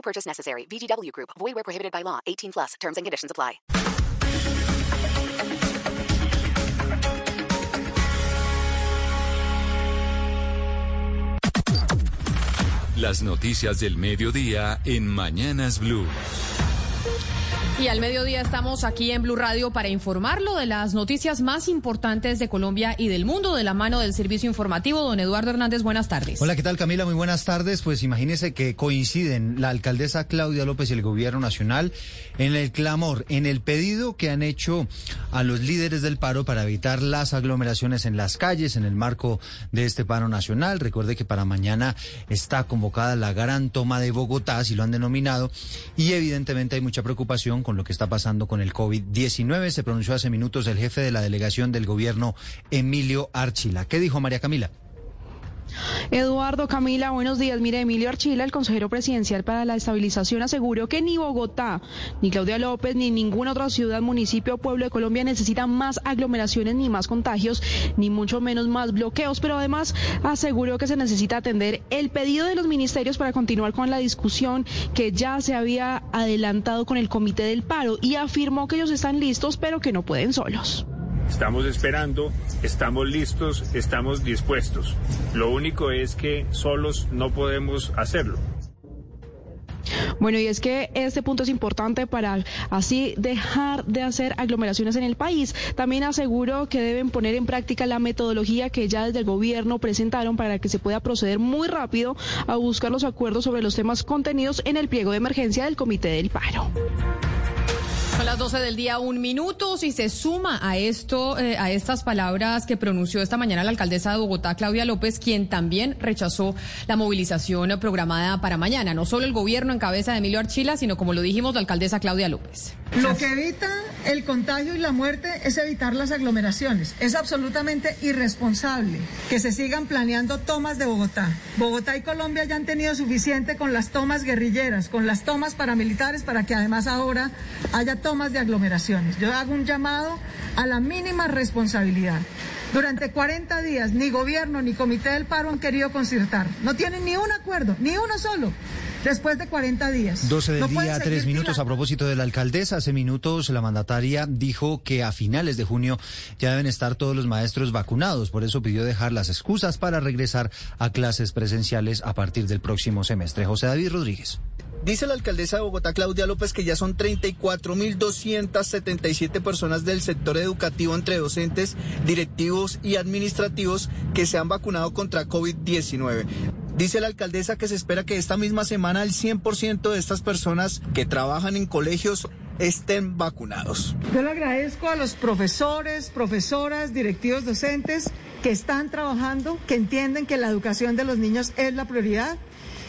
No purchase necessary. VGW Group. Void where prohibited by law. 18 plus. Terms and conditions apply. Las noticias del mediodía en Mañanas Blue. Y al mediodía estamos aquí en Blue Radio para informarlo de las noticias más importantes de Colombia y del mundo de la mano del servicio informativo. Don Eduardo Hernández, buenas tardes. Hola, ¿qué tal Camila? Muy buenas tardes. Pues imagínese que coinciden la alcaldesa Claudia López y el gobierno nacional en el clamor, en el pedido que han hecho a los líderes del paro para evitar las aglomeraciones en las calles en el marco de este paro nacional. Recuerde que para mañana está convocada la gran toma de Bogotá, así lo han denominado, y evidentemente hay mucha preocupación con lo que está pasando con el COVID-19. Se pronunció hace minutos el jefe de la delegación del gobierno, Emilio Archila. ¿Qué dijo María Camila? Eduardo Camila, buenos días. Mire, Emilio Archila, el consejero presidencial para la estabilización, aseguró que ni Bogotá, ni Claudia López, ni ninguna otra ciudad, municipio o pueblo de Colombia necesitan más aglomeraciones, ni más contagios, ni mucho menos más bloqueos. Pero además aseguró que se necesita atender el pedido de los ministerios para continuar con la discusión que ya se había adelantado con el comité del paro y afirmó que ellos están listos, pero que no pueden solos. Estamos esperando, estamos listos, estamos dispuestos. Lo único es que solos no podemos hacerlo. Bueno, y es que este punto es importante para así dejar de hacer aglomeraciones en el país. También aseguro que deben poner en práctica la metodología que ya desde el gobierno presentaron para que se pueda proceder muy rápido a buscar los acuerdos sobre los temas contenidos en el pliego de emergencia del Comité del Paro. Son las 12 del día, un minuto. Si se suma a esto, eh, a estas palabras que pronunció esta mañana la alcaldesa de Bogotá, Claudia López, quien también rechazó la movilización programada para mañana. No solo el gobierno en cabeza de Emilio Archila, sino como lo dijimos, la alcaldesa Claudia López. Lo que evita el contagio y la muerte es evitar las aglomeraciones. Es absolutamente irresponsable que se sigan planeando tomas de Bogotá. Bogotá y Colombia ya han tenido suficiente con las tomas guerrilleras, con las tomas paramilitares, para que además ahora haya tomas de aglomeraciones. Yo hago un llamado a la mínima responsabilidad. Durante 40 días ni gobierno ni comité del paro han querido concertar. No tienen ni un acuerdo, ni uno solo. Después de 40 días. 12 del No día, seguir tres minutos. A propósito de la alcaldesa, hace minutos la mandataria dijo que a finales de junio ya deben estar todos los maestros vacunados. Por eso pidió dejar las excusas para regresar a clases presenciales a partir del próximo semestre. José David Rodríguez. Dice la alcaldesa de Bogotá, Claudia López, que ya son 34.277 personas del sector educativo entre docentes, directivos y administrativos que se han vacunado contra COVID-19. Dice la alcaldesa que se espera que esta misma semana el 100% de estas personas que trabajan en colegios estén vacunados. Yo le agradezco a los profesores, profesoras, directivos docentes que están trabajando, que entienden que la educación de los niños es la prioridad.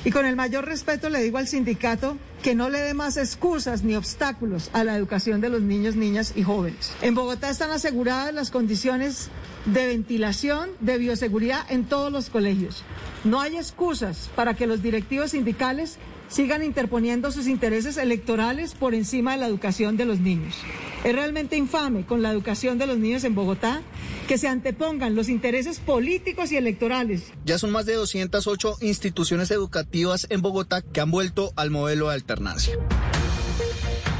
Y con el mayor respeto le digo al sindicato que no le dé más excusas ni obstáculos a la educación de los niños, niñas y jóvenes. En Bogotá están aseguradas las condiciones de ventilación, de bioseguridad en todos los colegios. No hay excusas para que los directivos sindicales sigan interponiendo sus intereses electorales por encima de la educación de los niños. Es realmente infame con la educación de los niños en Bogotá que se antepongan los intereses políticos y electorales Ya son más de 208 instituciones educativas en Bogotá que han vuelto al modelo de alternancia.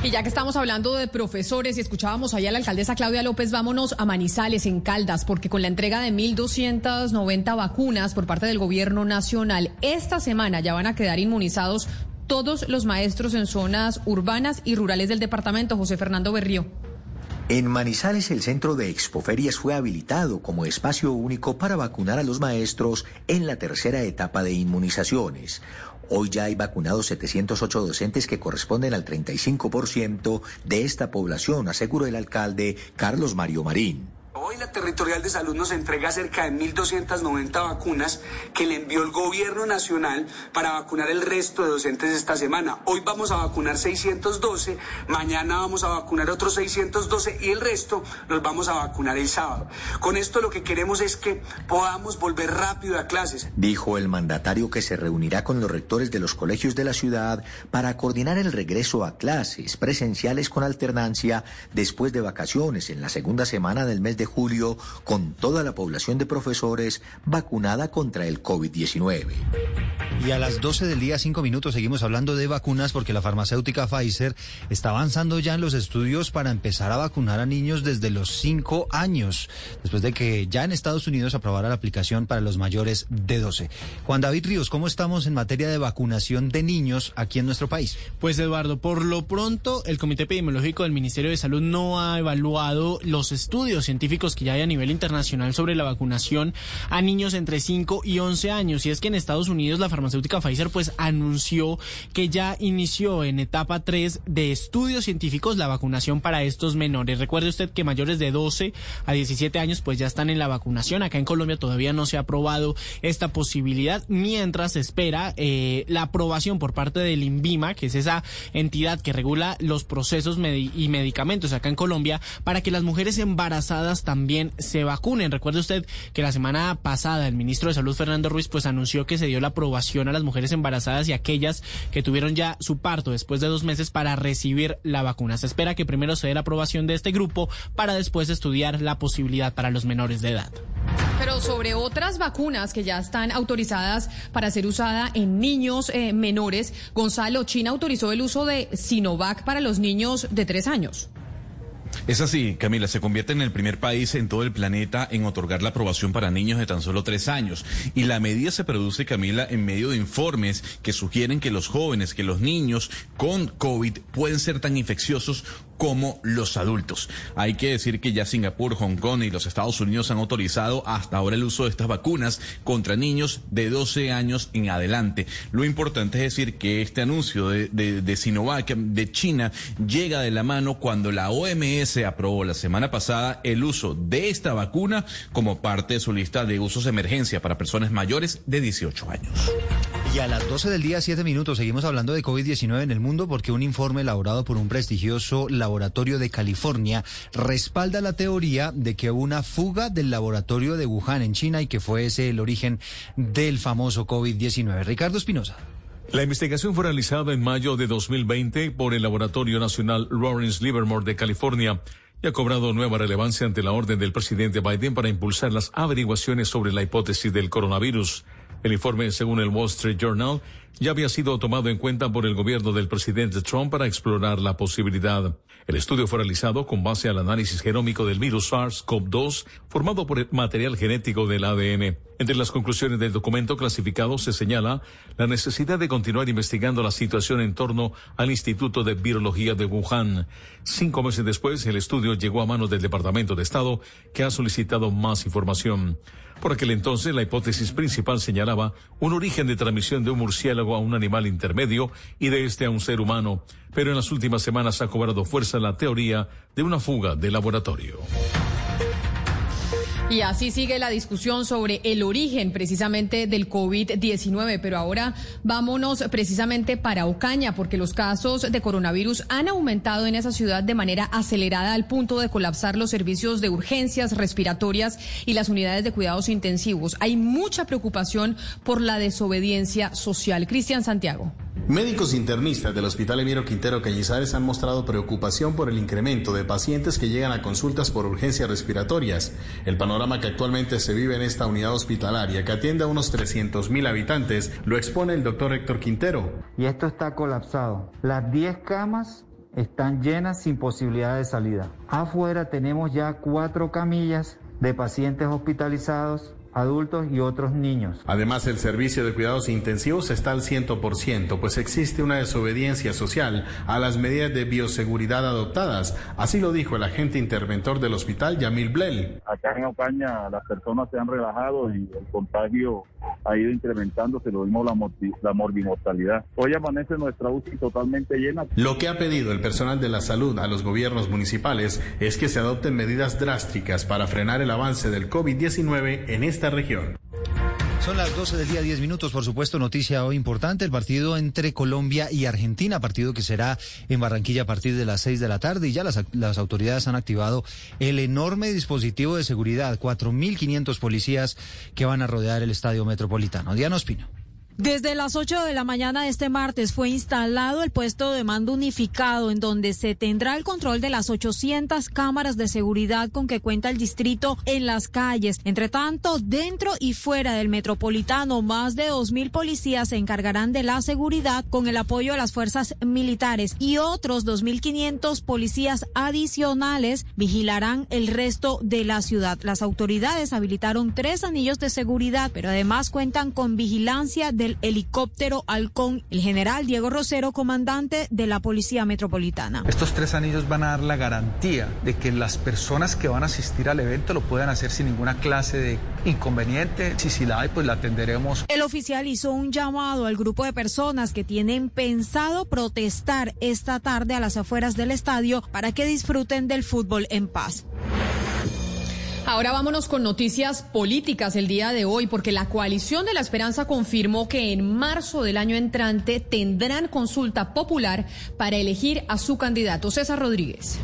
Y ya que estamos hablando de profesores y escuchábamos allá a la alcaldesa Claudia López, vámonos a Manizales, en Caldas, porque con la entrega de 1.290 vacunas por parte del gobierno nacional, esta semana ya van a quedar inmunizados todos los maestros en zonas urbanas y rurales del departamento. José Fernando Berrío. En Manizales el centro de Expoferias fue habilitado como espacio único para vacunar a los maestros en la tercera etapa de inmunizaciones. Hoy ya hay vacunados 708 docentes que corresponden al 35% de esta población, aseguró el alcalde Carlos Mario Marín. Hoy la Territorial de Salud nos entrega cerca de 1.290 vacunas que le envió el gobierno nacional para vacunar el resto de docentes esta semana. Hoy vamos a vacunar 612, mañana vamos a vacunar otros 612 y el resto los vamos a vacunar el sábado. Con esto lo que queremos es que podamos volver rápido a clases. Dijo el mandatario que se reunirá con los rectores de los colegios de la ciudad para coordinar el regreso a clases presenciales con alternancia después de vacaciones en la segunda semana del mes de julio con toda la población de profesores vacunada contra el COVID-19. Y a las 12 del día, 5 minutos, seguimos hablando de vacunas porque la farmacéutica Pfizer está avanzando ya en los estudios para empezar a vacunar a niños desde los 5 años, después de que ya en Estados Unidos aprobara la aplicación para los mayores de 12. Juan David Ríos, ¿cómo estamos en materia de vacunación de niños aquí en nuestro país? Pues Eduardo, por lo pronto el Comité Epidemiológico del Ministerio de Salud no ha evaluado los estudios científicos que ya hay a nivel internacional sobre la vacunación a niños entre 5 y 11 años. Y es que en Estados Unidos la farmacéutica Pfizer pues anunció que ya inició en etapa 3 de estudios científicos la vacunación para estos menores. Recuerde usted que mayores de 12 a 17 años pues ya están en la vacunación. Acá en Colombia todavía no se ha aprobado esta posibilidad mientras espera eh, la aprobación por parte del INVIMA, que es esa entidad que regula los procesos y medicamentos acá en Colombia para que las mujeres embarazadas también se vacunen. Recuerde usted que la semana pasada el ministro de Salud Fernando Ruiz pues anunció que se dio la aprobación a las mujeres embarazadas y aquellas que tuvieron ya su parto después de dos meses para recibir la vacuna. Se espera que primero se dé la aprobación de este grupo para después estudiar la posibilidad para los menores de edad. Pero sobre otras vacunas que ya están autorizadas para ser usada en niños eh, menores, Gonzalo, China autorizó el uso de Sinovac para los niños de tres años. Es así, Camila, se convierte en el primer país en todo el planeta en otorgar la aprobación para niños de tan solo tres años. Y la medida se produce, Camila, en medio de informes que sugieren que los jóvenes, que los niños con COVID pueden ser tan infecciosos como los adultos. Hay que decir que ya Singapur, Hong Kong y los Estados Unidos han autorizado hasta ahora el uso de estas vacunas contra niños de 12 años en adelante. Lo importante es decir que este anuncio de, Sinovac de China llega de la mano cuando la OMS aprobó la semana pasada el uso de esta vacuna como parte de su lista de usos de emergencia para personas mayores de 18 años. Y a las 12 del día, 7 minutos, seguimos hablando de COVID-19 en el mundo porque un informe elaborado por un prestigioso laboratorio de California respalda la teoría de que hubo una fuga del laboratorio de Wuhan en China y que fue ese el origen del famoso COVID-19. Ricardo Espinosa. La investigación fue realizada en mayo de 2020 por el Laboratorio Nacional Lawrence Livermore de California y ha cobrado nueva relevancia ante la orden del presidente Biden para impulsar las averiguaciones sobre la hipótesis del coronavirus. El informe, según el Wall Street Journal, ya había sido tomado en cuenta por el gobierno del presidente Trump para explorar la posibilidad. El estudio fue realizado con base al análisis genómico del virus SARS-CoV-2 formado por el material genético del ADN. Entre las conclusiones del documento clasificado se señala la necesidad de continuar investigando la situación en torno al Instituto de Virología de Wuhan. Cinco meses después, el estudio llegó a manos del Departamento de Estado, que ha solicitado más información. Por aquel entonces, la hipótesis principal señalaba un origen de transmisión de un murciélago a un animal intermedio y de este a un ser humano, pero en las últimas semanas ha cobrado fuerza la teoría de una fuga de laboratorio. Y así sigue la discusión sobre el origen precisamente del COVID-19. Pero ahora vámonos precisamente para Ocaña, porque los casos de coronavirus han aumentado en esa ciudad de manera acelerada al punto de colapsar los servicios de urgencias respiratorias y las unidades de cuidados intensivos. Hay mucha preocupación por la desobediencia social. Cristian Santiago. Médicos internistas del Hospital Emiro Quintero Cañizares han mostrado preocupación por el incremento de pacientes que llegan a consultas por urgencias respiratorias. El panorama que actualmente se vive en esta unidad hospitalaria, que atiende a unos 300.000 habitantes, lo expone el doctor Héctor Quintero. Y esto está colapsado. Las 10 camas están llenas sin posibilidad de salida. Afuera tenemos ya cuatro camillas de pacientes hospitalizados adultos y otros niños. Además, el servicio de cuidados intensivos está al 100%, pues existe una desobediencia social a las medidas de bioseguridad adoptadas. Así lo dijo el agente interventor del hospital, Yamil Blel. Acá en Ocaña las personas se han relajado y el contagio ha ido incrementándose, lo mismo la, la morbimortalidad. Hoy amanece nuestra UCI totalmente llena. Lo que ha pedido el personal de la salud a los gobiernos municipales es que se adopten medidas drásticas para frenar el avance del COVID-19 en esta región. Son las 12 del día, 10 minutos. Por supuesto, noticia hoy importante: el partido entre Colombia y Argentina, partido que será en Barranquilla a partir de las 6 de la tarde. Y ya las, las autoridades han activado el enorme dispositivo de seguridad: 4.500 policías que van a rodear el estadio metropolitano. Diana Ospino. Desde las 8 de la mañana de este martes fue instalado el puesto de mando unificado en donde se tendrá el control de las 800 cámaras de seguridad con que cuenta el distrito en las calles. Entre tanto, dentro y fuera del metropolitano, más de 2.000 policías se encargarán de la seguridad con el apoyo de las fuerzas militares y otros 2.500 policías adicionales vigilarán el resto de la ciudad. Las autoridades habilitaron tres anillos de seguridad, pero además cuentan con vigilancia del helicóptero Halcón, el general Diego Rosero, comandante de la Policía Metropolitana. Estos tres anillos van a dar la garantía de que las personas que van a asistir al evento lo puedan hacer sin ninguna clase de inconveniente. Si sí la hay, pues la atenderemos. El oficial hizo un llamado al grupo de personas que tienen pensado protestar esta tarde a las afueras del estadio para que disfruten del fútbol en paz. Ahora vámonos con noticias políticas el día de hoy, porque la coalición de la esperanza confirmó que en marzo del año entrante tendrán consulta popular para elegir a su candidato, César Rodríguez.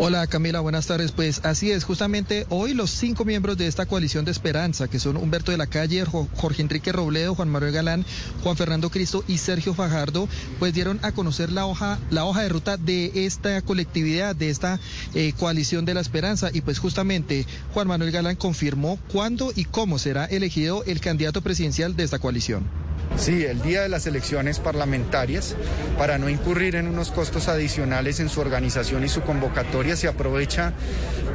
Hola Camila, buenas tardes. Pues así es, justamente hoy los cinco miembros de esta coalición de esperanza, que son Humberto de la Calle, Jorge Enrique Robledo, Juan Manuel Galán, Juan Fernando Cristo y Sergio Fajardo, pues dieron a conocer la hoja, la hoja de ruta de esta colectividad, de esta eh, coalición de la esperanza. Y pues justamente Juan Manuel Galán confirmó cuándo y cómo será elegido el candidato presidencial de esta coalición. Sí, el día de las elecciones parlamentarias, para no incurrir en unos costos adicionales en su organización y su convocatoria, se aprovecha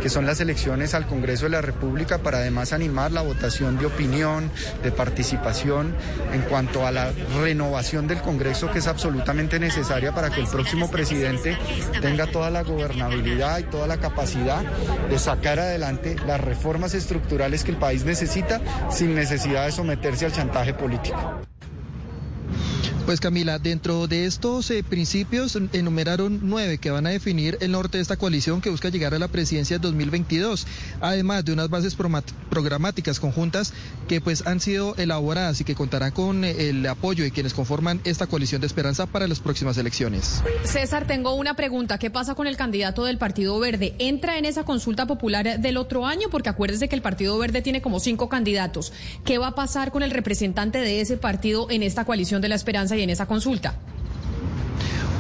que son las elecciones al Congreso de la República para además animar la votación de opinión, de participación en cuanto a la renovación del Congreso que es absolutamente necesaria para que el próximo presidente tenga toda la gobernabilidad y toda la capacidad de sacar adelante las reformas estructurales que el país necesita sin necesidad de someterse al chantaje político. Pues Camila, dentro de estos eh, principios enumeraron nueve que van a definir el norte de esta coalición que busca llegar a la presidencia 2022, además de unas bases programáticas conjuntas que pues han sido elaboradas y que contarán con eh, el apoyo de quienes conforman esta coalición de esperanza para las próximas elecciones. César, tengo una pregunta. ¿Qué pasa con el candidato del Partido Verde? ¿Entra en esa consulta popular del otro año? Porque acuérdese que el Partido Verde tiene como cinco candidatos. ¿Qué va a pasar con el representante de ese partido en esta coalición de la esperanza? En esa consulta?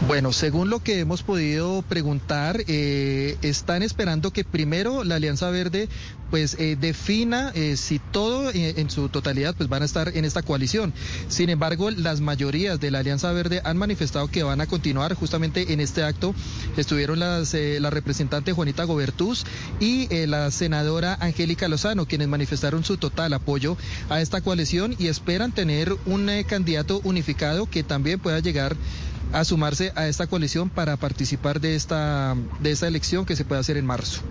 Bueno, según lo que hemos podido preguntar, eh, están esperando que primero la Alianza Verde pues eh, defina eh, si todo en su totalidad pues van a estar en esta coalición. Sin embargo, las mayorías de la Alianza Verde han manifestado que van a continuar justamente en este acto. Estuvieron las, la representante Juanita Gobertús y la senadora Angélica Lozano, quienes manifestaron su total apoyo a esta coalición y esperan tener un candidato unificado que también pueda llegar a sumarse a esta coalición para participar de esta, de esta elección que se puede hacer en marzo.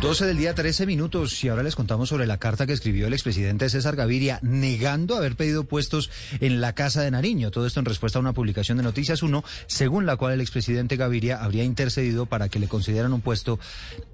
12 del día, 13 minutos, y ahora les contamos sobre la carta que escribió el expresidente César Gaviria negando haber pedido puestos en la Casa de Nariño. Todo esto en respuesta a una publicación de Noticias 1, según la cual el expresidente Gaviria habría intercedido para que le consideran un puesto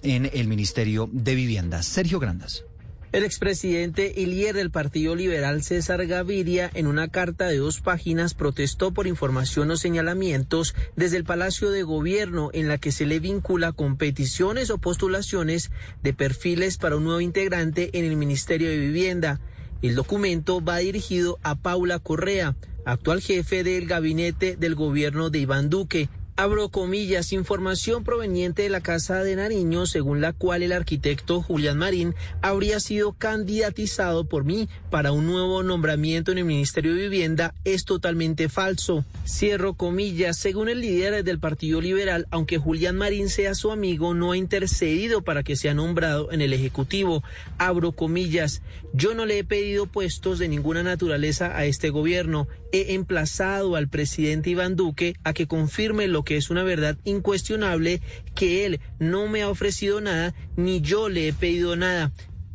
en el Ministerio de Vivienda. Sergio Grandas. El expresidente y líder del Partido Liberal César Gaviria, en una carta de dos páginas, protestó por información o señalamientos desde el Palacio de Gobierno en la que se le vincula con peticiones o postulaciones de perfiles para un nuevo integrante en el Ministerio de Vivienda. El documento va dirigido a Paula Correa, actual jefe del gabinete del gobierno de Iván Duque, Abro comillas, información proveniente de la Casa de Nariño, según la cual el arquitecto Julián Marín habría sido candidatizado por mí para un nuevo nombramiento en el Ministerio de Vivienda, es totalmente falso. Cierro comillas, según el líder del Partido Liberal, aunque Julián Marín sea su amigo, no ha intercedido para que sea nombrado en el Ejecutivo. Abro comillas, yo no le he pedido puestos de ninguna naturaleza a este gobierno. He emplazado al presidente Iván Duque a que confirme lo que es una verdad incuestionable, que él no me ha ofrecido nada ni yo le he pedido nada.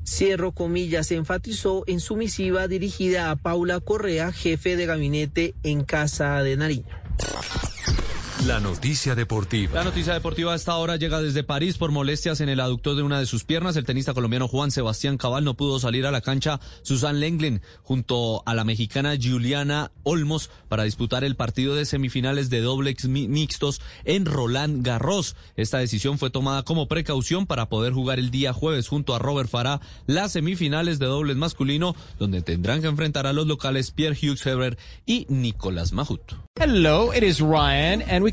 Cierro comillas, enfatizó en su misiva dirigida a Paula Correa, jefe de gabinete en Casa de Nariño. La noticia deportiva. La noticia deportiva a esta hora llega desde París por molestias en el aductor de una de sus piernas. El tenista colombiano Juan Sebastián Cabal no pudo salir a la cancha Susan Lenglen junto a la mexicana Juliana Olmos para disputar el partido de semifinales de dobles mixtos en Roland Garros. Esta decisión fue tomada como precaución para poder jugar el día jueves junto a Robert Farah las semifinales de dobles masculino donde tendrán que enfrentar a los locales Pierre Hughes Heber y Nicolás Mahut. Hello, it is Ryan, and we